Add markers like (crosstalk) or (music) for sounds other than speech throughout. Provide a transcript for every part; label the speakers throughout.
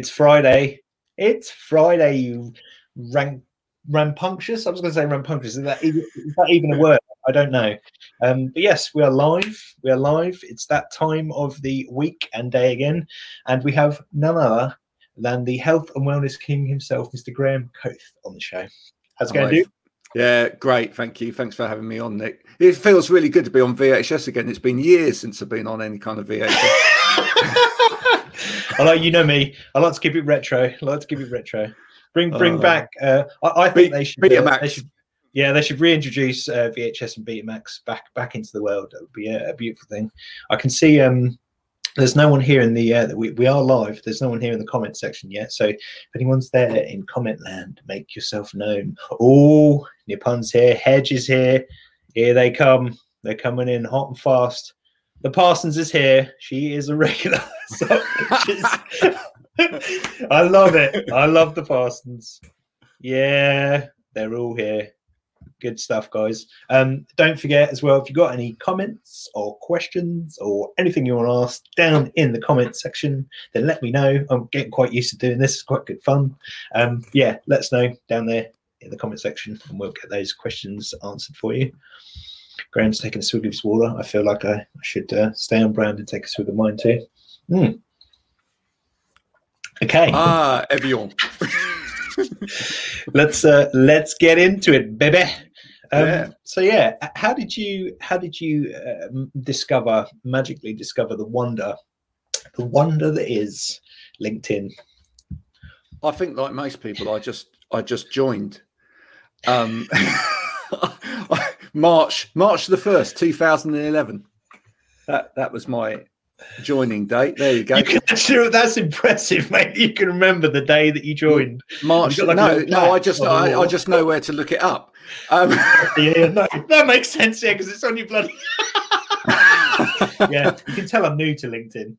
Speaker 1: It's Friday. It's Friday, you rank rampunctious. I was going to say rampunctious. Is that, even, is that even a word? I don't know. Um, but yes, we are live. We are live. It's that time of the week and day again. And we have none other than the health and wellness king himself, Mr. Graham Coath, on the show. How's it going, dude?
Speaker 2: Yeah, great. Thank you. Thanks for having me on, Nick. It feels really good to be on VHS again. It's been years since I've been on any kind of VHS. (laughs)
Speaker 1: I like you know me. I like to keep it retro. I like to keep it retro. Bring bring uh, back. Uh, I, I, think they should. Uh, they should yeah, they should reintroduce uh, VHS and Betamax back back into the world. That would be a, a beautiful thing. I can see um, there's no one here in the uh, we, we are live there's no one here in the comment section yet so if anyone's there in comment land make yourself known oh nippon's here hedge is here here they come they're coming in hot and fast the parsons is here she is a regular (laughs) so i love it i love the parsons yeah they're all here good stuff, guys. Um, don't forget as well if you've got any comments or questions or anything you want to ask down in the comment section, then let me know. I'm getting quite used to doing this. It's quite good fun. Um, yeah, let us know down there in the comment section, and we'll get those questions answered for you. Graham's taking a swig of his water. I feel like I, I should uh, stay on brand and take a swig of mine too. Mm. Okay.
Speaker 2: Ah, Evian. (laughs)
Speaker 1: let's uh, let's get into it, baby. Um, yeah. So yeah, how did you how did you uh, discover magically discover the wonder, the wonder that is LinkedIn?
Speaker 2: I think like most people, I just I just joined. Um, (laughs) (laughs) March March the first, two thousand and eleven. That that was my joining date. There you go. You
Speaker 1: can, sure, that's impressive, mate. You can remember the day that you joined.
Speaker 2: March. Like no, no. I just, I, I, just know where to look it up. Um, (laughs)
Speaker 1: yeah, no, that makes sense. Yeah, because it's on your bloody. (laughs) yeah, you can tell I'm new to LinkedIn.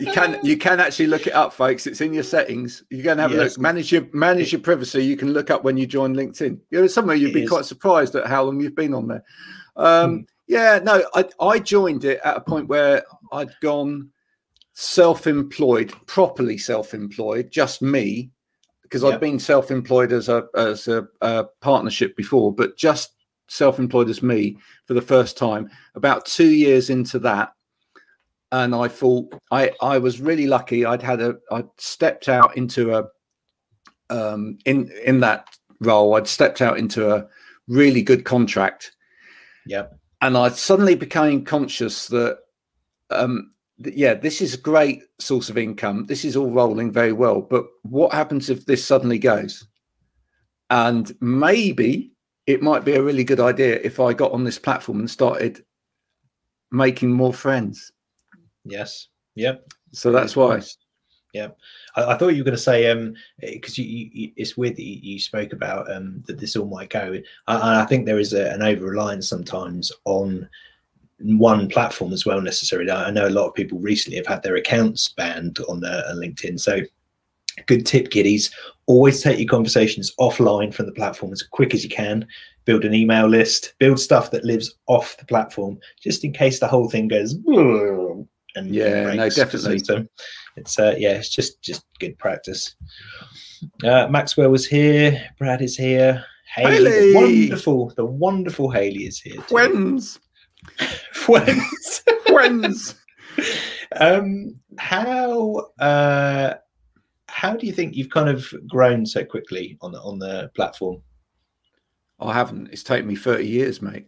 Speaker 2: You can you can actually look it up, folks. It's in your settings. You can have yes. a look. Manage your manage your privacy. You can look up when you join LinkedIn. You know, somewhere you'd be is. quite surprised at how long you've been on there. Um, hmm. Yeah, no, I, I joined it at a point where I'd gone self-employed, properly self-employed, just me, because I'd been self-employed as a as a, a, partnership before, but just self-employed as me for the first time. About two years into that, and I thought I I was really lucky. I'd had a I'd stepped out into a um in in that role. I'd stepped out into a really good contract.
Speaker 1: Yeah
Speaker 2: and I suddenly became conscious that, um, yeah, this is a great source of income. This is all rolling very well. But what happens if this suddenly goes? And maybe it might be a really good idea if I got on this platform and started making more friends.
Speaker 1: Yes. Yep.
Speaker 2: So that's why.
Speaker 1: Yeah, I, I, thought you were going to say um because you, you, it's weird that you, you spoke about um that this all might go. I, I think there is a, an over reliance sometimes on one platform as well necessarily. I know a lot of people recently have had their accounts banned on, uh, on LinkedIn. So good tip, kiddies. Always take your conversations offline from the platform as quick as you can. Build an email list. Build stuff that lives off the platform, just in case the whole thing goes. (laughs)
Speaker 2: And yeah, no, definitely.
Speaker 1: So, it's uh, yeah, it's just just good practice. Uh, Maxwell was here. Brad is here. Haley, Haley. The wonderful, the wonderful Haley is here.
Speaker 2: Twins.
Speaker 1: Twins.
Speaker 2: Twins.
Speaker 1: um, how uh, how do you think you've kind of grown so quickly on the on the platform?
Speaker 2: I haven't. It's taken me thirty years, mate.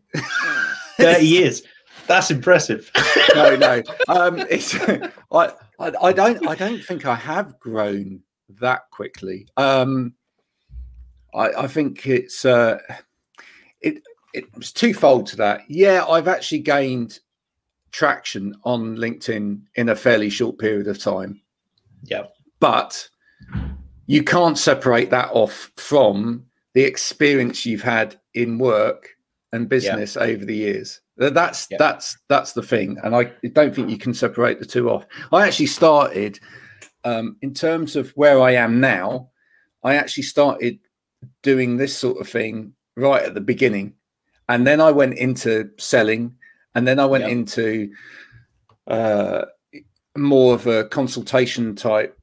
Speaker 1: thirty (laughs) years. That's impressive. (laughs)
Speaker 2: no, no. Um, it's (laughs) I, I, I, don't. I don't think I have grown that quickly. Um, I, I think it's uh, it. It's twofold to that. Yeah, I've actually gained traction on LinkedIn in a fairly short period of time.
Speaker 1: Yeah,
Speaker 2: but you can't separate that off from the experience you've had in work and business yeah. over the years. That's yeah. that's that's the thing, and I don't think you can separate the two off. I actually started um, in terms of where I am now. I actually started doing this sort of thing right at the beginning, and then I went into selling, and then I went yeah. into uh, more of a consultation type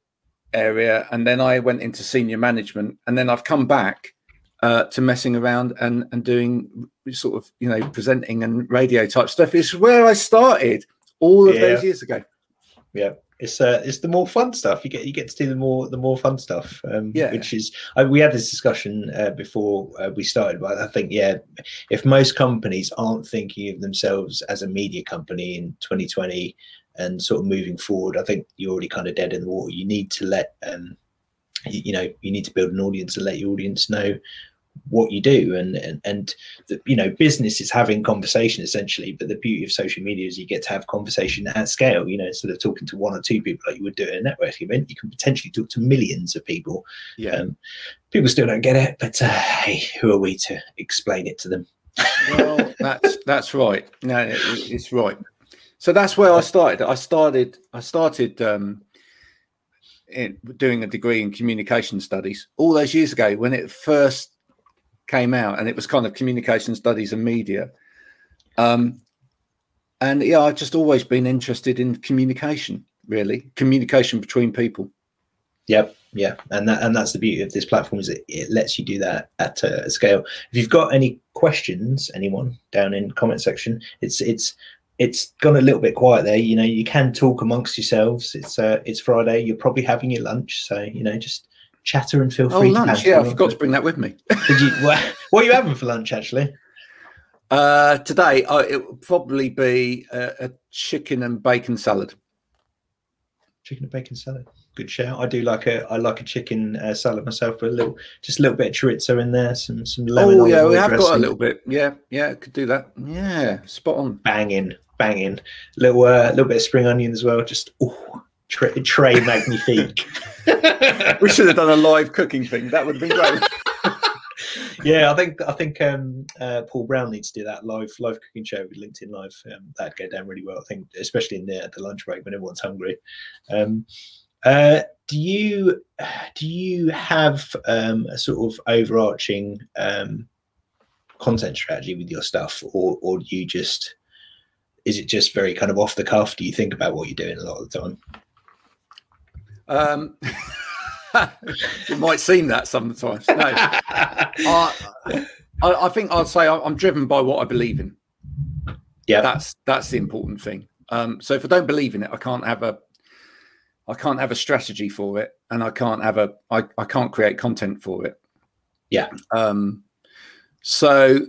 Speaker 2: area, and then I went into senior management, and then I've come back uh, to messing around and and doing sort of you know presenting and radio type stuff. It's where I started all of yeah. those years ago.
Speaker 1: Yeah, it's uh, it's the more fun stuff. You get you get to do the more the more fun stuff. Um, yeah, which is uh, we had this discussion uh, before uh, we started, but I think yeah, if most companies aren't thinking of themselves as a media company in 2020 and sort of moving forward, I think you're already kind of dead in the water. You need to let um, you, you know, you need to build an audience and let your audience know what you do. And and, and the, you know business is having conversation essentially but the beauty of social media is you get to have conversation at scale you know instead of talking to one or two people like you would do at a networking event you can potentially talk to millions of people. Yeah. Um, people still don't get it but uh, hey who are we to explain it to them?
Speaker 2: Well (laughs) that's that's right. No it, it's right. So that's where I started. I started. I started um, in, doing a degree in communication studies all those years ago when it first came out, and it was kind of communication studies and media. Um, and yeah, I've just always been interested in communication. Really, communication between people.
Speaker 1: Yep, yeah, and that and that's the beauty of this platform is it, it lets you do that at a scale. If you've got any questions, anyone down in comment section, it's it's it's gone a little bit quiet there. You know, you can talk amongst yourselves. It's uh, it's Friday. You're probably having your lunch, so you know, just chatter and feel oh, free.
Speaker 2: Oh, lunch! Yeah, I forgot to bring that with me.
Speaker 1: Did you? What, what, are you having for lunch, actually?
Speaker 2: Uh, today, uh, it will probably be a, a, chicken and bacon salad.
Speaker 1: Chicken and bacon salad. Good shout. I do like a I like a chicken uh, salad myself, but a little just a little bit of chorizo in there, some some lemon.
Speaker 2: Oh yeah, we have dressing. got a little bit. Yeah, yeah, could do that. Yeah, spot on.
Speaker 1: Banging banging. Little uh, little bit of spring onion as well. Just oh, tray, tray magnifique. (laughs)
Speaker 2: we should have done a live cooking thing. That would have been great. (laughs)
Speaker 1: yeah, I think I think um, uh, Paul Brown needs to do that live live cooking show with LinkedIn Live. Um, that'd go down really well. I think, especially in the the lunch break when everyone's hungry. Um, uh, do you do you have um, a sort of overarching um, content strategy with your stuff, or or do you just is it just very kind of off the cuff? Do you think about what you're doing a lot of the time?
Speaker 2: Um, (laughs) it might seem that sometimes. No, (laughs) I, I, think I'd say I'm driven by what I believe in. Yeah, that's that's the important thing. Um, so if I don't believe in it, I can't have a I can't have a strategy for it, and I can't have a I, I can't create content for it.
Speaker 1: Yeah.
Speaker 2: Um, so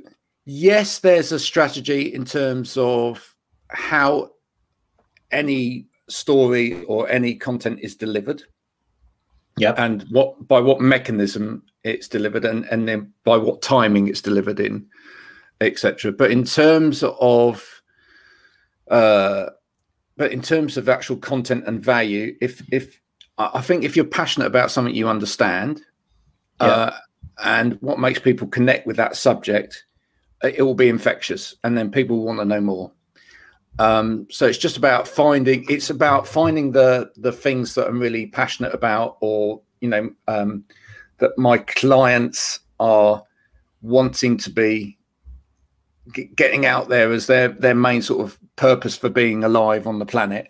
Speaker 2: yes, there's a strategy in terms of how any story or any content is delivered.
Speaker 1: Yeah.
Speaker 2: And what by what mechanism it's delivered and, and then by what timing it's delivered in, etc. But in terms of uh but in terms of actual content and value, if if I think if you're passionate about something you understand, yeah. uh, and what makes people connect with that subject, it will be infectious, and then people want to know more. Um, so it's just about finding. It's about finding the the things that I'm really passionate about, or you know, um, that my clients are wanting to be getting out there as their their main sort of purpose for being alive on the planet.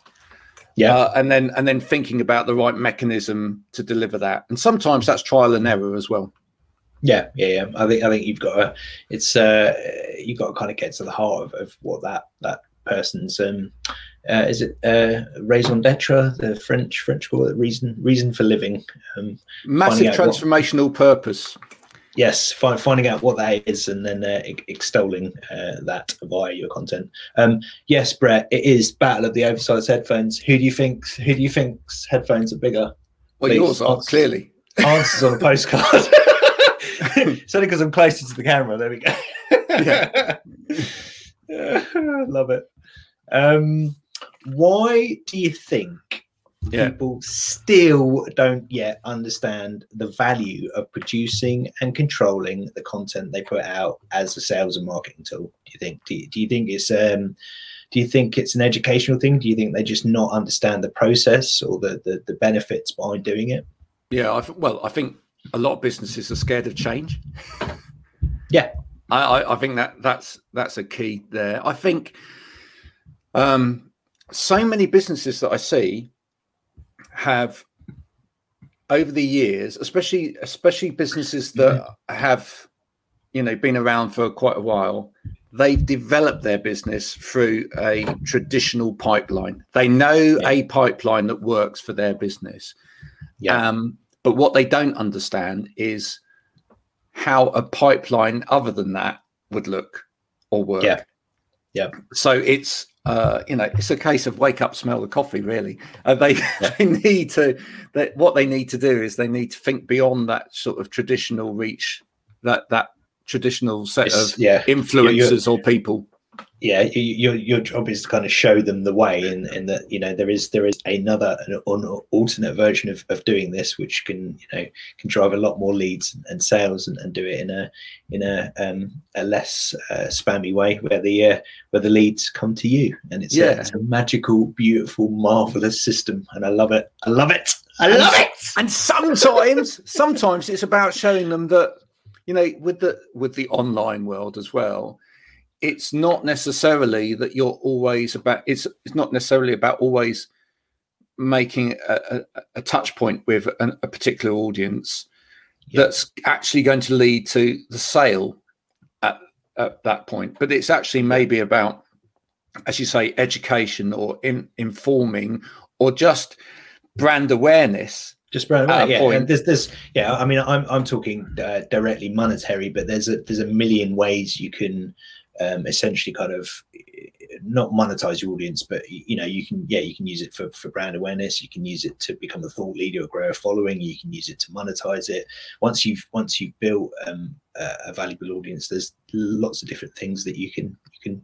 Speaker 1: Yeah, uh,
Speaker 2: and then and then thinking about the right mechanism to deliver that, and sometimes that's trial and error as well.
Speaker 1: Yeah, yeah, yeah. I think I think you've got to. It's uh, you've got to kind of get to the heart of, of what that that person's um, uh, is it uh, raison d'etre, the French French call it reason reason for living. Um,
Speaker 2: Massive transformational what, purpose.
Speaker 1: Yes, find, finding out what that is and then uh, extolling uh, that via your content. Um, yes, Brett, it is battle of the oversized headphones. Who do you think? Who do you think's headphones are bigger?
Speaker 2: Well, Please, yours are answers, clearly.
Speaker 1: Answers on a postcard. (laughs) it's only because I'm closer to the camera. There we go. yeah. (laughs) Love it. Um, why do you think yeah. people still don't yet understand the value of producing and controlling the content they put out as a sales and marketing tool? Do you think? Do you, do you think it's um, do you think it's an educational thing? Do you think they just not understand the process or the the, the benefits behind doing it?
Speaker 2: Yeah, I, well, I think a lot of businesses are scared of change.
Speaker 1: Yeah, (laughs)
Speaker 2: I, I, think that that's that's a key there. I think um, so many businesses that I see have over the years, especially especially businesses that mm-hmm. have, you know, been around for quite a while, they've developed their business through a traditional pipeline. They know yeah. a pipeline that works for their business. Yeah. Um, but what they don't understand is how a pipeline other than that would look or work.
Speaker 1: Yeah. Yeah.
Speaker 2: So it's uh, you know, it's a case of wake up, smell the coffee. Really, uh, they (laughs) yeah. they need to. That what they need to do is they need to think beyond that sort of traditional reach, that that traditional set it's, of yeah. influencers or people
Speaker 1: yeah your your job is to kind of show them the way and and that you know there is there is another an, an alternate version of, of doing this which can you know can drive a lot more leads and sales and, and do it in a in a um a less uh, spammy way where the uh, where the leads come to you. And it's, yeah. a, it's a magical beautiful marvelous system. And i love it. I love it. I love
Speaker 2: and,
Speaker 1: it.
Speaker 2: and sometimes sometimes it's about showing them that you know with the with the online world as well it's not necessarily that you're always about it's it's not necessarily about always making a, a, a touch point with an, a particular audience yeah. that's actually going to lead to the sale at, at that point. But it's actually maybe about as you say education or in, informing or just brand awareness
Speaker 1: just brand awareness yeah. and there's this yeah i mean i'm i'm talking uh, directly monetary but there's a there's a million ways you can um, essentially kind of not monetize your audience, but you know, you can yeah, you can use it for, for brand awareness. You can use it to become a thought leader or grow a following. You can use it to monetize it. Once you've once you've built um, a, valuable audience, there's lots of different things that you can you can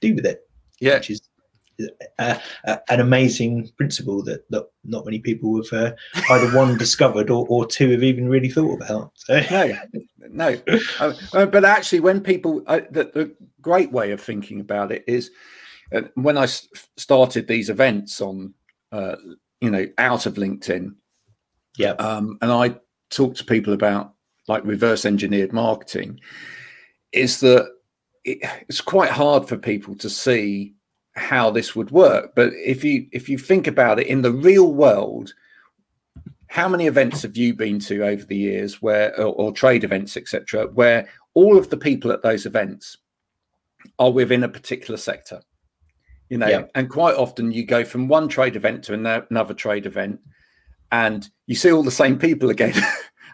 Speaker 1: do with it.
Speaker 2: Yeah,
Speaker 1: which is uh, uh, an amazing principle that, that not many people have uh, either one (laughs) discovered or, or two have even really thought about. So.
Speaker 2: No, no. Uh, uh, but actually, when people, uh, the, the, great way of thinking about it is when I started these events on, you know, out of LinkedIn.
Speaker 1: Yeah.
Speaker 2: Um, and I talk to people about like reverse engineered marketing, is that it, it's quite hard for people to see how this would work. But if you if you think about it in the real world, how many events have you been to over the years where or, or trade events, etc., where all of the people at those events are within a particular sector? You know, yeah. and quite often you go from one trade event to another trade event, and you see all the same people again. (laughs)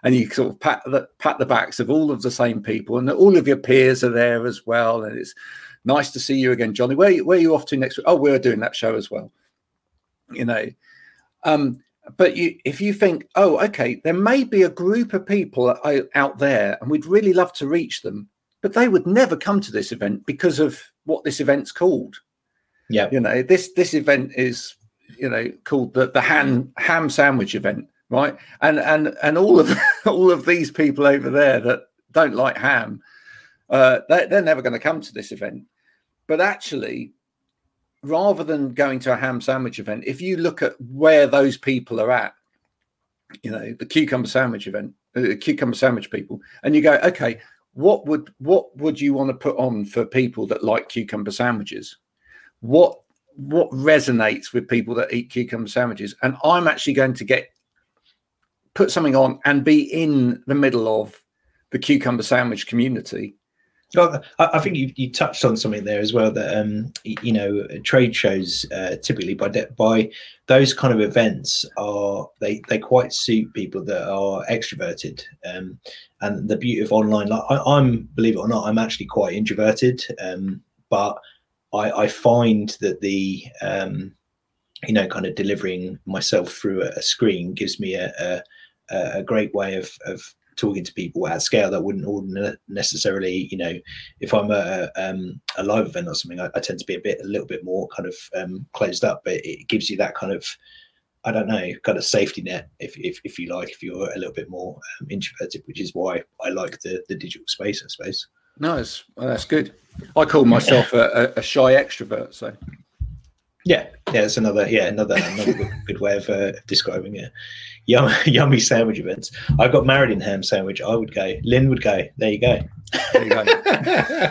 Speaker 2: and you sort of pat the pat the backs of all of the same people, and all of your peers are there as well, and it's nice to see you again, Johnny. Where, where are you off to next week? Oh, we're doing that show as well. You know, um, but you, if you think, oh, okay, there may be a group of people out there, and we'd really love to reach them, but they would never come to this event because of what this event's called.
Speaker 1: Yeah,
Speaker 2: you know, this this event is, you know, called the the ham ham sandwich event, right? And and and all of (laughs) all of these people over there that don't like ham uh, they, they're never going to come to this event. But actually, rather than going to a ham sandwich event, if you look at where those people are at, you know, the cucumber sandwich event, uh, the cucumber sandwich people, and you go, okay, what would what would you want to put on for people that like cucumber sandwiches? What what resonates with people that eat cucumber sandwiches? And I'm actually going to get put something on and be in the middle of the cucumber sandwich community
Speaker 1: well, I think you, you touched on something there as well that um, you know trade shows uh, typically by de- by those kind of events are they they quite suit people that are extroverted um, and the beauty of online like I, am believe it or not I'm actually quite introverted um, but I, I find that the um, you know kind of delivering myself through a, a screen gives me a, a a great way of, of talking to people at scale that wouldn't necessarily, you know, if I'm a, um, a live event or something, I, I, tend to be a bit, a little bit more kind of um, closed up, but it gives you that kind of, I don't know, kind of safety net, if, if, if you like, if you're a little bit more um, introverted, which is why I like the, the digital space, I suppose.
Speaker 2: No, well, that's good. I call myself a, a, shy extrovert, so.
Speaker 1: Yeah, yeah, it's another, yeah, another, another good, (laughs) good way of uh, describing it yum, (laughs) yummy sandwich events. I got married in ham sandwich. I would go. Lynn would go. There you go. There you
Speaker 2: go.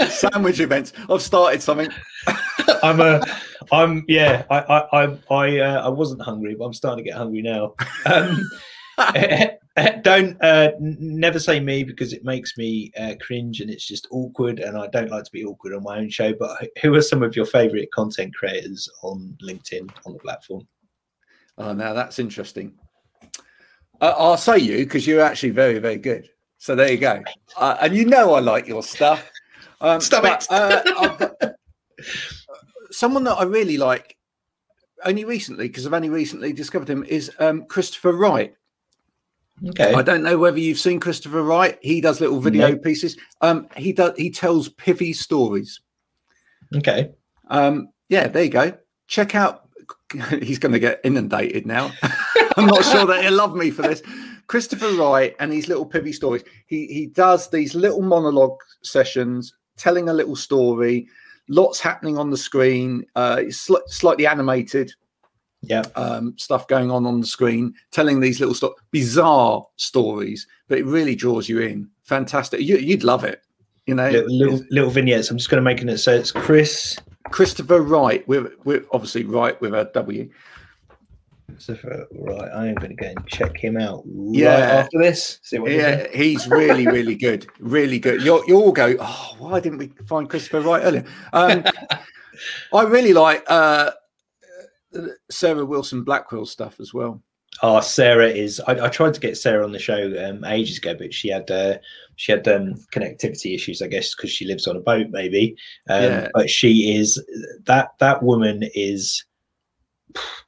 Speaker 2: (laughs) sandwich events. I've started something.
Speaker 1: I'm a, I'm yeah. I I I I, uh, I wasn't hungry, but I'm starting to get hungry now. Um, (laughs) don't uh, never say me because it makes me uh, cringe and it's just awkward, and I don't like to be awkward on my own show. But who are some of your favorite content creators on LinkedIn on the platform?
Speaker 2: Oh, now that's interesting. Uh, I'll say you because you're actually very, very good. So there you go. Uh, and you know I like your stuff.
Speaker 1: Um, Stop but,
Speaker 2: it. Uh, (laughs) someone that I really like, only recently, because I've only recently discovered him, is um, Christopher Wright.
Speaker 1: Okay.
Speaker 2: I don't know whether you've seen Christopher Wright. He does little video no. pieces. Um, he does. He tells pithy stories.
Speaker 1: Okay.
Speaker 2: Um, yeah, there you go. Check out. (laughs) He's going to get inundated now. (laughs) I'm not sure that he'll love me for this. Christopher Wright and his little pithy stories. He he does these little monologue sessions, telling a little story. Lots happening on the screen. Uh, sl- slightly animated
Speaker 1: yeah.
Speaker 2: um, stuff going on on the screen telling these little sto- bizarre stories but it really draws you in. Fantastic. You, would love it you know?
Speaker 1: Little, little, little, vignettes. I'm just going to make it so it's chris.
Speaker 2: Christopher wright. We're, we're obviously right with a w.
Speaker 1: Christopher Wright, I am going to go and check him out. Yeah, right after this,
Speaker 2: yeah, he's really, really good, really good. You'll, you all go, oh, why didn't we find Christopher Wright earlier? Um, (laughs) I really like uh, Sarah Wilson Blackwell stuff as well.
Speaker 1: Oh, Sarah is. I, I, tried to get Sarah on the show um, ages ago, but she had uh, she had um, connectivity issues, I guess, because she lives on a boat, maybe. Um, yeah. But she is that that woman is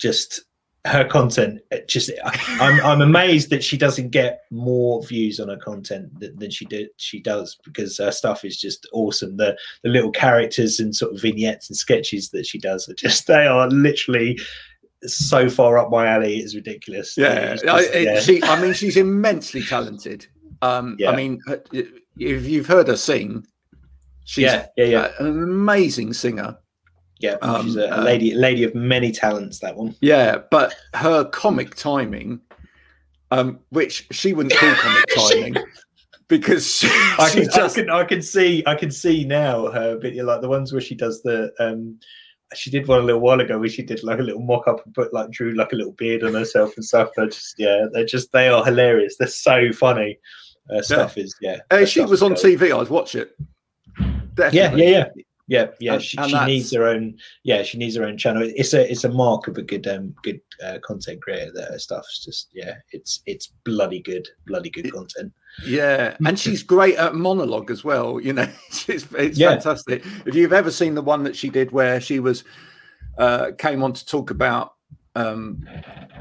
Speaker 1: just her content just I'm, I'm amazed that she doesn't get more views on her content than, than she did she does because her stuff is just awesome the the little characters and sort of vignettes and sketches that she does are just they are literally so far up my alley it's ridiculous
Speaker 2: yeah, just, I, yeah. She, I mean she's immensely talented um yeah. i mean if you've heard her sing she's
Speaker 1: yeah, yeah, yeah.
Speaker 2: an amazing singer
Speaker 1: yeah, um, she's a, a lady, uh, lady of many talents. That one.
Speaker 2: Yeah, but her comic timing, um, which she wouldn't call (laughs) comic timing, because she,
Speaker 1: I, can, just... I, can, I can see, I can see now her bit like the ones where she does the. um she did one a little while ago where she did like a little mock up and put like drew like a little beard on herself and stuff. They're just yeah, they're just they are hilarious. They're so funny. Uh, stuff
Speaker 2: yeah.
Speaker 1: is yeah.
Speaker 2: Uh, she was on TV. I'd watch it.
Speaker 1: Definitely. Yeah, yeah, yeah. Yeah, yeah, she, she needs her own. Yeah, she needs her own channel. It's a it's a mark of a good um good uh, content creator. That her stuff's just yeah, it's it's bloody good, bloody good content.
Speaker 2: Yeah, and she's great at monologue as well. You know, (laughs) it's it's yeah. fantastic. If you've ever seen the one that she did where she was uh came on to talk about um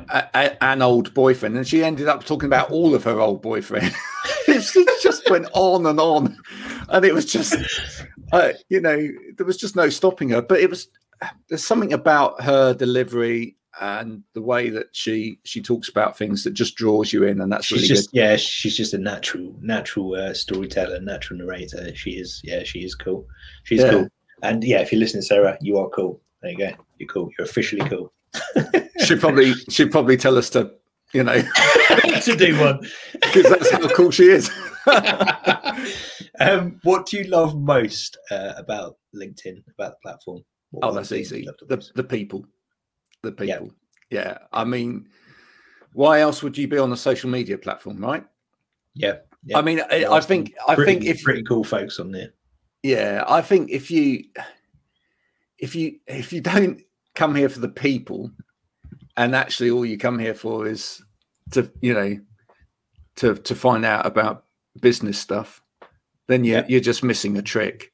Speaker 2: a, a, an old boyfriend, and she ended up talking about all of her old boyfriend. (laughs) it just went on and on, and it was just uh, you know, there was just no stopping her. But it was there's something about her delivery and the way that she she talks about things that just draws you in, and that's
Speaker 1: she's
Speaker 2: really
Speaker 1: just
Speaker 2: good.
Speaker 1: yeah, she's just a natural natural uh, storyteller, natural narrator. She is yeah, she is cool. She's yeah. cool, and yeah, if you're listening, Sarah, you are cool. There you go, you're cool. You're officially cool.
Speaker 2: she'd probably she'd probably tell us to you know (laughs)
Speaker 1: to do one (laughs)
Speaker 2: because that's how cool she is. (laughs) (laughs)
Speaker 1: um, what do you love most uh, about LinkedIn, about the platform?
Speaker 2: What oh, that's easy. The, the people. The people. Yeah. yeah. I mean, why else would you be on a social media platform, right?
Speaker 1: Yeah.
Speaker 2: yeah. I mean, I, I think
Speaker 1: pretty,
Speaker 2: I think if
Speaker 1: pretty cool folks on there.
Speaker 2: Yeah, I think if you if you if you don't come here for the people, and actually all you come here for is to you know to to find out about business stuff, then you're yeah. you're just missing a trick,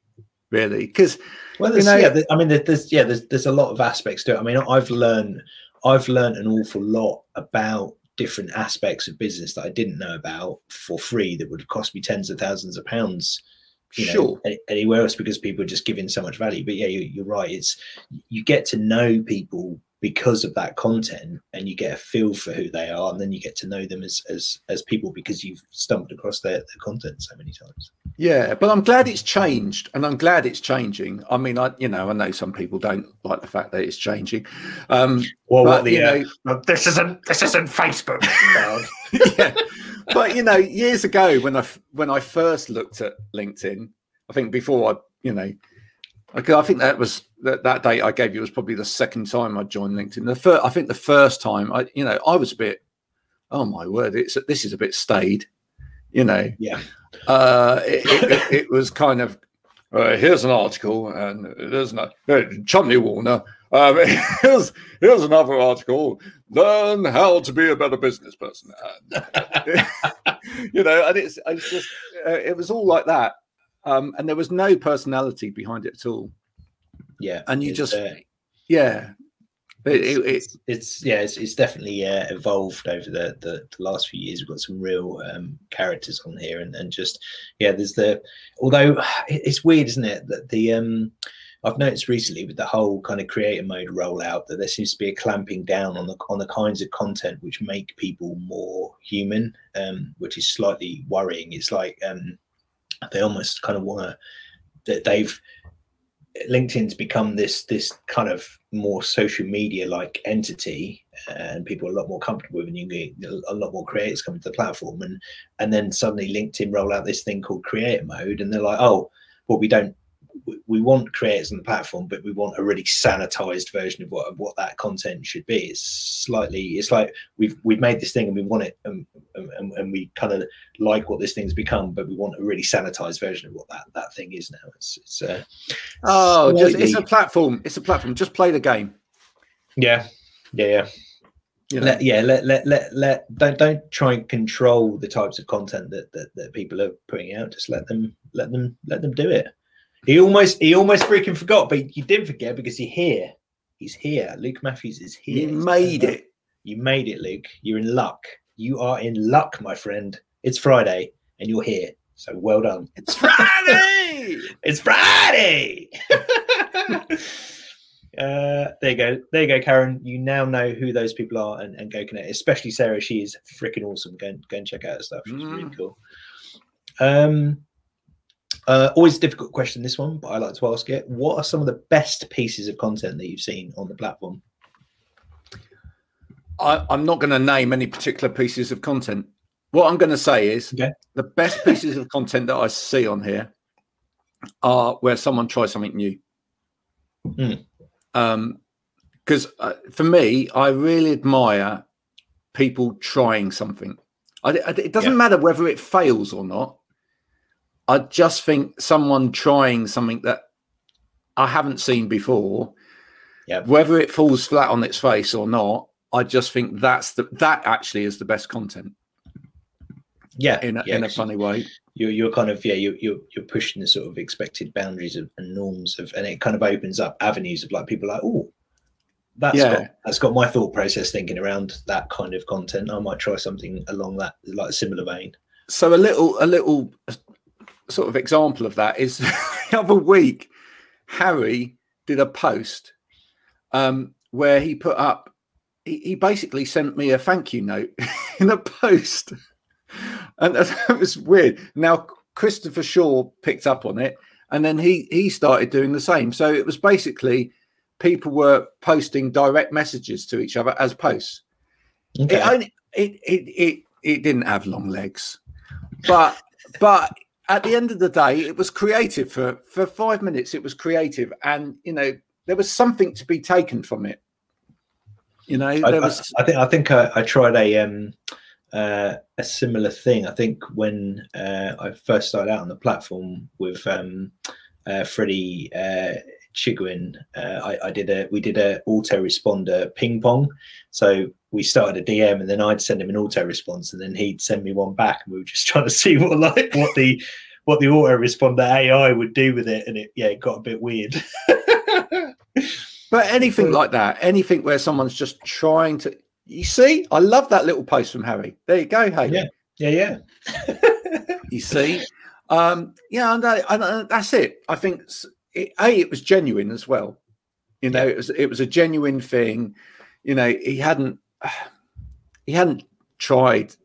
Speaker 2: really. Because
Speaker 1: well, you know, yeah, I mean, there's yeah, there's there's a lot of aspects to it. I mean, I've learned I've learned an awful lot about different aspects of business that I didn't know about for free that would have cost me tens of thousands of pounds you know, sure. anywhere else because people are just giving so much value. But yeah, you, are right. It's you get to know people because of that content and you get a feel for who they are and then you get to know them as as as people because you've stumbled across their, their content so many times.
Speaker 2: Yeah but i'm glad it's changed and i'm glad it's changing. I mean i you know i know some people don't like the fact that it's changing um
Speaker 1: well but, the, you uh, know, this isn't this isn't facebook (laughs)
Speaker 2: yeah but you know years ago when i when i first looked at linkedin i think before i you know Okay, I think that was that, that date I gave you was probably the second time I joined LinkedIn. The first, I think the first time I, you know, I was a bit, oh my word, it's this is a bit staid, you know.
Speaker 1: Yeah.
Speaker 2: Uh, it, it, it was kind of uh, here's an article, and there's no uh, Cholmondeley Warner. Um, (laughs) here's here's another article. Learn how to be a better business person. (laughs) You know, and it's it's just uh, it was all like that, um, and there was no personality behind it at all.
Speaker 1: Yeah,
Speaker 2: and you just uh, yeah,
Speaker 1: it, it's, it, it's, it's, yeah, it's, it's definitely uh, evolved over the, the, the last few years. We've got some real um, characters on here, and, and just yeah, there's the although (sighs) it's weird, isn't it, that the um, I've noticed recently with the whole kind of creator mode rollout that there seems to be a clamping down on the on the kinds of content which make people more human, um, which is slightly worrying. It's like um, they almost kind of want to that they've LinkedIn's become this this kind of more social media like entity, and people are a lot more comfortable with, and you get a lot more creators coming to the platform, and and then suddenly LinkedIn roll out this thing called Creator Mode, and they're like, oh, well, we don't we want creators on the platform, but we want a really sanitized version of what of what that content should be. It's slightly, it's like we've we've made this thing and we want it, and, and, and we kind of like what this thing's become, but we want a really sanitized version of what that that thing is now. It's it's uh,
Speaker 2: oh, slightly... just, it's a platform. It's a platform. Just play the game.
Speaker 1: Yeah, yeah, yeah. You know? let, yeah, let, let let let don't don't try and control the types of content that, that that people are putting out. Just let them let them let them do it. He almost he almost freaking forgot, but you didn't forget because you're here. He's here. Luke Matthews is here.
Speaker 2: You made it.
Speaker 1: You made it, Luke. You're in luck. You are in luck, my friend. It's Friday and you're here. So well done.
Speaker 2: It's Friday. (laughs)
Speaker 1: it's Friday. (laughs) uh, there you go. There you go, Karen. You now know who those people are and, and go connect. Especially Sarah. She is freaking awesome. Go and go and check out her stuff. She's mm. really cool. Um, uh, always a difficult question, this one, but I like to ask it. What are some of the best pieces of content that you've seen on the platform?
Speaker 2: I, am not going to name any particular pieces of content. What I'm going to say is okay. the best pieces of content that I see on here are where someone tries something new. Mm. Um, because uh, for me, I really admire people trying something. I, it doesn't yeah. matter whether it fails or not. I just think someone trying something that I haven't seen before,
Speaker 1: yeah.
Speaker 2: whether it falls flat on its face or not, I just think that's the that actually is the best content.
Speaker 1: Yeah,
Speaker 2: in a,
Speaker 1: yeah,
Speaker 2: in a funny way.
Speaker 1: You're you're kind of yeah you're you're you're pushing the sort of expected boundaries of, and norms of, and it kind of opens up avenues of like people like oh that's yeah. got, that's got my thought process thinking around that kind of content. I might try something along that like a similar vein.
Speaker 2: So a little a little sort of example of that is (laughs) the other week, Harry did a post um, where he put up, he, he, basically sent me a thank you note (laughs) in a post. And (laughs) that was weird. Now, Christopher Shaw picked up on it and then he, he started doing the same. So it was basically people were posting direct messages to each other as posts. Okay. It, only, it, it, it, it didn't have long legs, but but at the end of the day, it was creative for for five minutes. It was creative, and you know there was something to be taken from it. You know,
Speaker 1: I,
Speaker 2: was...
Speaker 1: I, I, think I think I, I tried a um uh, a similar thing. I think when uh, I first started out on the platform with um, uh, Freddie uh, Chigwin, uh, I, I, did a we did a autoresponder ping pong. So we started a DM, and then I'd send him an auto response, and then he'd send me one back, and we were just (laughs) trying to see what like what the what the autoresponder AI would do with it, and it yeah, it got a bit weird. (laughs)
Speaker 2: but anything like that, anything where someone's just trying to, you see, I love that little post from Harry. There you go, Harry.
Speaker 1: Yeah, yeah,
Speaker 2: yeah. (laughs) you see, um, yeah, and, and that's it. I think it, a it was genuine as well. You know, yeah. it was it was a genuine thing. You know, he hadn't (sighs) he hadn't tried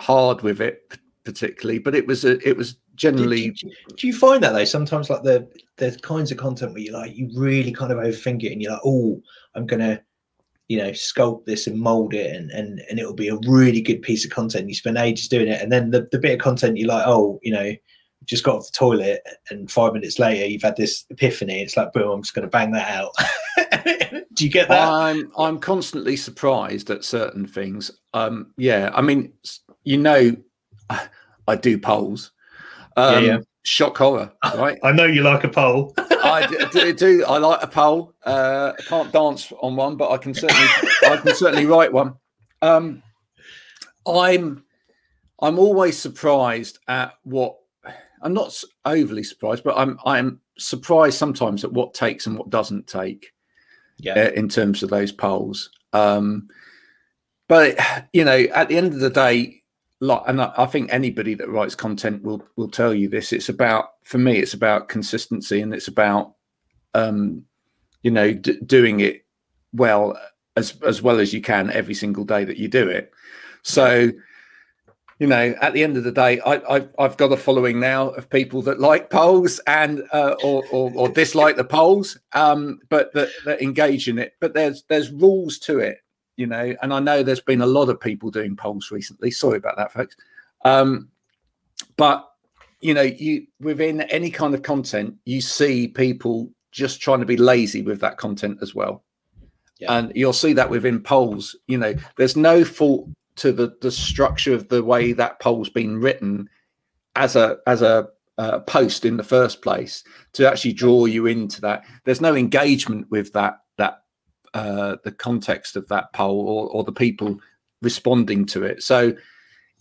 Speaker 2: hard with it particularly, but it was a, it was generally.
Speaker 1: Do, do, you find that though? Sometimes like the the kinds of content where you like you really kind of overthink it, and you're like, oh, I'm gonna you know sculpt this and mold it and and and it'll be a really good piece of content you spend ages doing it and then the, the bit of content you're like oh you know just got off the toilet and five minutes later you've had this epiphany. It's like, boom, I'm just going to bang that out. (laughs) Do you get that?
Speaker 2: I'm I'm constantly surprised at certain things. Um, yeah, I mean, you know, (sighs) I do polls. Um, yeah, yeah. Shock horror, right? (laughs)
Speaker 1: I know you like a poll. (laughs)
Speaker 2: I do, do, I like a poll. Uh, I can't dance on one, but I can certainly I can certainly write one. Um, I'm I'm always surprised at what I'm not overly surprised, but I'm I'm surprised sometimes at what takes and what doesn't take. Yeah. Uh, in terms of those polls. Um, but you know, at the end of the day, like, and I, I think anybody that writes content will will tell you this. It's about for me, it's about consistency, and it's about um, you know d- doing it well as as well as you can every single day that you do it. So you know, at the end of the day, I, I, have got a following now of people that like polls and uh, or, or, or, dislike the polls, um, but that, that, engage in it. But there's there's rules to it, you know. And I know there's been a lot of people doing polls recently. Sorry about that, folks. Um, but you know, you within any kind of content, you see people just trying to be lazy with that content as well. Yeah. And you'll see that within polls. You know, there's no fault to the the structure of the way that poll's been written as a as a uh, post in the first place to actually draw you into that. There's no engagement with that that uh, the context of that poll or, or the people responding to it. So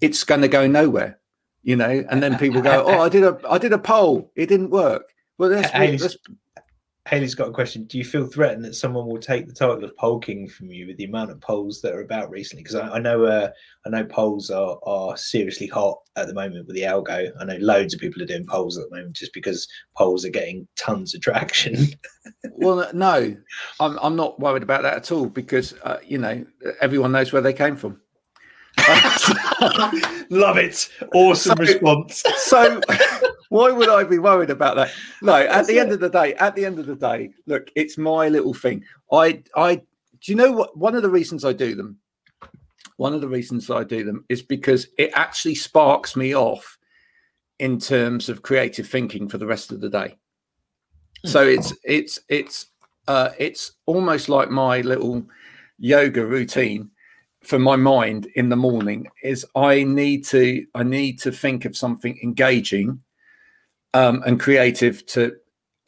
Speaker 2: it's going to go nowhere, you know. And then people go, "Oh, I did a I did a poll, it didn't work." Well, that's, that's
Speaker 1: Haley's got a question. Do you feel threatened that someone will take the title of poll king from you with the amount of polls that are about recently? Because I, I, know, uh, I know polls are are seriously hot at the moment with the algo. I know loads of people are doing polls at the moment just because polls are getting tons of traction. (laughs)
Speaker 2: well, no, I'm I'm not worried about that at all because uh, you know everyone knows where they came from. (laughs)
Speaker 1: Love it. Awesome so, response.
Speaker 2: so (laughs) why would I be worried about that? No, at the end of the day, at the end of the day, look, it's my little thing. I I do you know what one of the reasons I do them? One of the reasons I do them is because it actually sparks me off in terms of creative thinking for the rest of the day. So hmm. it's it's it's uh it's almost like my little yoga routine for my mind in the morning is I need to I need to think of something engaging um, and creative to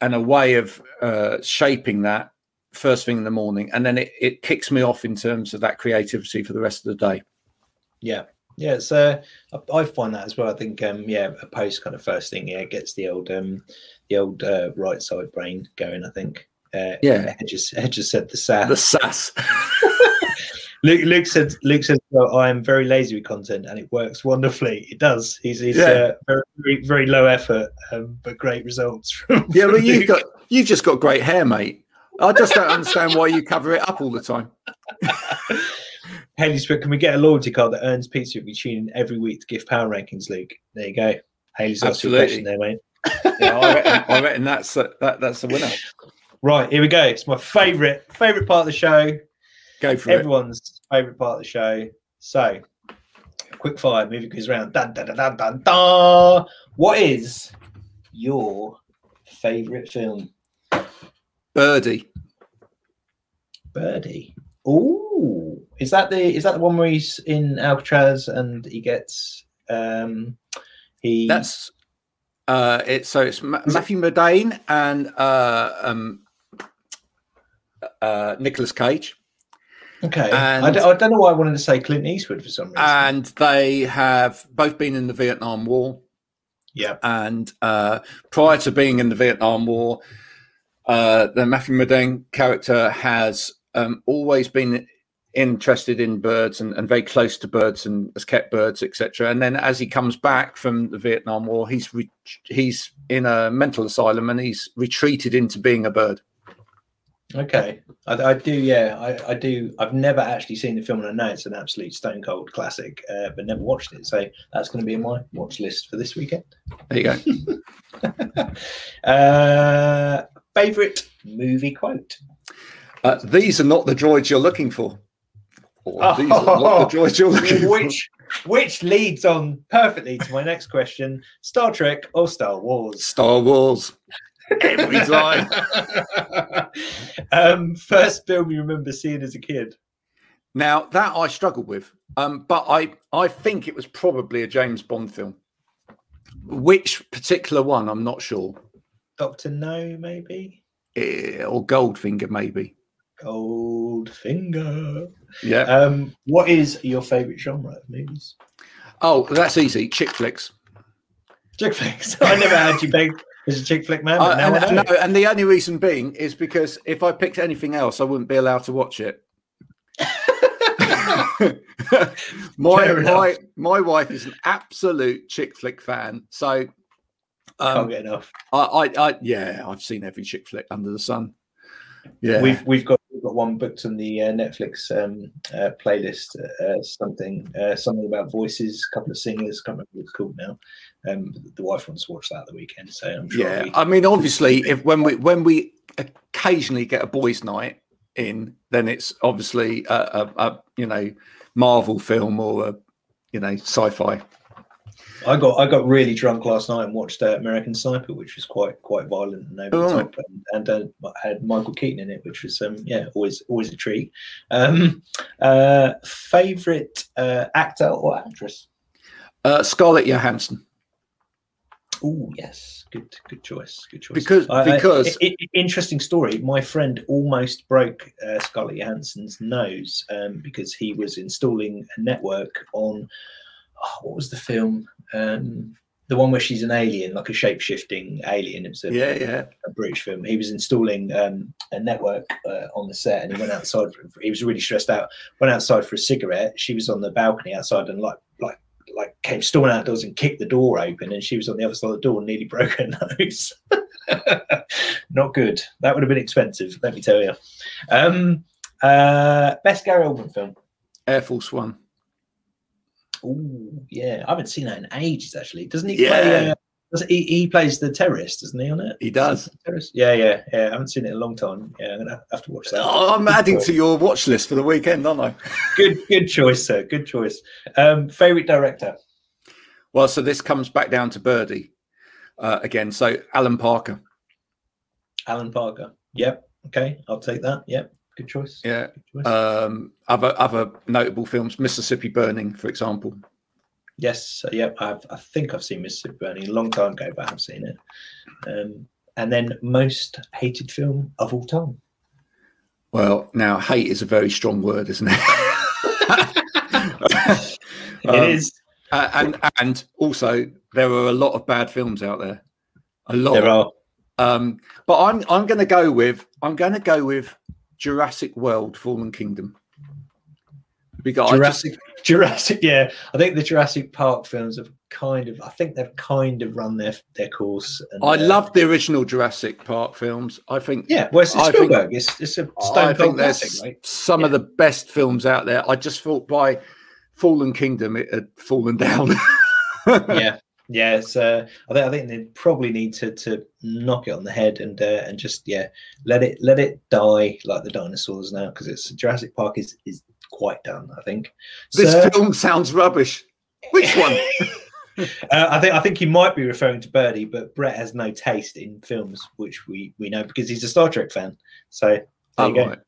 Speaker 2: and a way of uh, shaping that first thing in the morning, and then it, it kicks me off in terms of that creativity for the rest of the day.
Speaker 1: Yeah, yeah, it's uh, I, find that as well. I think um, yeah, a post kind of first thing, yeah, gets the old um, the old uh, right side brain going. I think. Uh,
Speaker 2: yeah,
Speaker 1: Hedges, just said the sass.
Speaker 2: The sass. (laughs) (laughs)
Speaker 1: Luke, Luke said, Luke said, well, I am very lazy with content and it works wonderfully. It does. He's, he's yeah. uh, very, very low effort, um, but great results. From, (laughs)
Speaker 2: yeah, well, you've got, you've just got great hair, mate. I just don't understand why you cover it up all the time. (laughs)
Speaker 1: Haley Spirit, can we get a loyalty card that earns pizza if we tune in every week to give power rankings, Luke? There you go. Haley's asked a question there, mate. (laughs)
Speaker 2: yeah, I reckon, I reckon that's a, that, that's the winner.
Speaker 1: Right, here we go. It's my favourite favourite part of the show.
Speaker 2: Go for
Speaker 1: Everyone's it. favourite part of the show. So, quick fire movie quiz round. Dun, dun, dun, dun, dun, What is your favourite film?
Speaker 2: Birdy.
Speaker 1: Birdy. Oh, is that the is that the one where he's in Alcatraz and he gets um he
Speaker 2: that's uh it's so it's Ma- Matthew Modine and uh um uh Nicolas Cage.
Speaker 1: Okay. And, I, d- I don't know why I wanted to say Clint Eastwood for some reason.
Speaker 2: And they have both been in the Vietnam War.
Speaker 1: Yeah.
Speaker 2: And uh, prior to being in the Vietnam War, uh, the Matthew Modine character has um, always been interested in birds and, and, very close to birds and has kept birds, etc. And then as he comes back from the Vietnam War, he's re- he's in a mental asylum and he's retreated into being a bird.
Speaker 1: Okay, I, I, do. Yeah, I, I, do. I've never actually seen the film, and I know it's an absolute stone cold classic, uh, but never watched it. So that's going to be in my watch list for this weekend.
Speaker 2: There you
Speaker 1: go. (laughs) uh, favorite movie quote.
Speaker 2: Uh, these are not the droids you're looking for.
Speaker 1: Oh, these are not the droids you're looking which, for. Which leads on perfectly to my next question Star Trek or Star Wars?
Speaker 2: Star Wars. Every time. (laughs)
Speaker 1: um, first film you remember seeing as a kid?
Speaker 2: Now, that I struggled with, um, but I, I think it was probably a James Bond film. Which particular one, I'm not sure.
Speaker 1: Doctor No, maybe?
Speaker 2: Yeah, or Goldfinger, maybe.
Speaker 1: Goldfinger.
Speaker 2: Yeah.
Speaker 1: Um, what is your favourite genre of movies?
Speaker 2: Oh, that's easy. Chick flicks.
Speaker 1: Chick flicks. (laughs) I never had you beg as a chick flick man. Uh,
Speaker 2: and, no, and the only reason being is because if I picked anything else, I wouldn't be allowed to watch it. (laughs) my my my wife is an absolute chick flick fan, so
Speaker 1: um, can't get enough.
Speaker 2: I, I, I, yeah, I've seen every chick flick under the sun. Yeah,
Speaker 1: we've we've got got one booked on the uh, Netflix um, uh, playlist. Uh, something uh, something about voices, a couple of singers. Can't remember what it's called now. Um, the wife wants to watch that the weekend, so I'm sure.
Speaker 2: Yeah, we... I mean, obviously, if when we when we occasionally get a boys' night in, then it's obviously a, a, a you know Marvel film or a you know sci-fi.
Speaker 1: I got I got really drunk last night and watched uh, American Sniper, which was quite quite violent and over the top, and, and uh, had Michael Keaton in it, which was um, yeah always always a treat. Um, uh, favorite uh, actor or actress?
Speaker 2: Uh, Scarlett Johansson.
Speaker 1: Oh yes, good good choice. Good choice.
Speaker 2: Because because
Speaker 1: it, it, interesting story. My friend almost broke uh, Scarlett Johansson's nose um, because he was installing a network on oh, what was the film? Um, the one where she's an alien, like a shape shifting alien. It was a,
Speaker 2: yeah, yeah.
Speaker 1: a British film. He was installing um, a network uh, on the set, and he went outside. For, he was really stressed out. Went outside for a cigarette. She was on the balcony outside, and like like like came storming outdoors and kicked the door open, and she was on the other side of the door and nearly (laughs) broke her nose. (laughs) Not good. That would have been expensive, let me tell you. Um, uh, best Gary Oldman film.
Speaker 2: Air Force One.
Speaker 1: Oh yeah, I haven't seen that in ages. Actually, doesn't he? Yeah. Play, uh, does he, he plays the terrorist, doesn't he? On it,
Speaker 2: he does.
Speaker 1: Terrorist? Yeah, yeah, yeah. I haven't seen it in a long time. Yeah, I'm gonna have to watch that.
Speaker 2: Oh, I'm adding to your watch list for the weekend, aren't I?
Speaker 1: good, good choice, sir. Good choice. Um, favorite director.
Speaker 2: Well, so this comes back down to Birdy uh, again. So Alan Parker.
Speaker 1: Alan Parker. Yep. Okay, I'll take that. Yep. Good choice.
Speaker 2: Yeah. Good choice. Um, other other notable films, Mississippi Burning, for example.
Speaker 1: Yes. Uh, yep. I've, I think I've seen Mississippi Burning a long time ago, but I've seen it. Um, and then most hated film of all time.
Speaker 2: Well, now hate is a very strong word, isn't it? (laughs)
Speaker 1: it um, is.
Speaker 2: Uh, and and also there are a lot of bad films out there. A lot.
Speaker 1: There are.
Speaker 2: Um, but I'm I'm going to go with I'm going to go with Jurassic World: Fallen Kingdom.
Speaker 1: Jurassic, just... (laughs) Jurassic, yeah. I think the Jurassic Park films have kind of, I think they've kind of run their their course.
Speaker 2: And, I uh, love the original Jurassic Park films. I think,
Speaker 1: yeah, well, it's, Spielberg. Think, it's, it's a stone cold classic, right?
Speaker 2: Some
Speaker 1: yeah.
Speaker 2: of the best films out there. I just thought by Fallen Kingdom it had fallen down. (laughs)
Speaker 1: yeah, yeah, it's, uh, I think I think they probably need to to knock it on the head and uh, and just yeah let it let it die like the dinosaurs now because it's Jurassic Park is is quite done. I think
Speaker 2: this so, film sounds rubbish. Which one? (laughs) (laughs)
Speaker 1: uh, I think I think he might be referring to Birdy, but Brett has no taste in films, which we we know because he's a Star Trek fan. So there oh, you go.
Speaker 2: Right.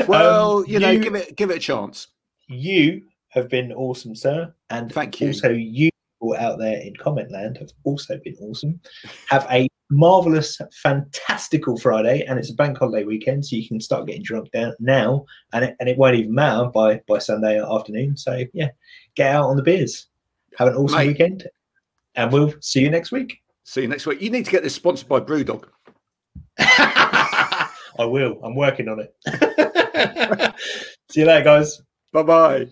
Speaker 2: (laughs) well, um, you know, you, give it give it a chance.
Speaker 1: You have been awesome, sir. And
Speaker 2: thank you.
Speaker 1: Also, you out there in comment land have also been awesome. Have a marvelous, fantastical Friday, and it's a bank holiday weekend, so you can start getting drunk down now, and it, and it won't even matter by by Sunday afternoon. So yeah, get out on the beers. Have an awesome Mate. weekend, and we'll see you next week.
Speaker 2: See you next week. You need to get this sponsored by BrewDog. (laughs) (laughs)
Speaker 1: I will. I'm working on it. (laughs) see you later, guys.
Speaker 2: Bye bye.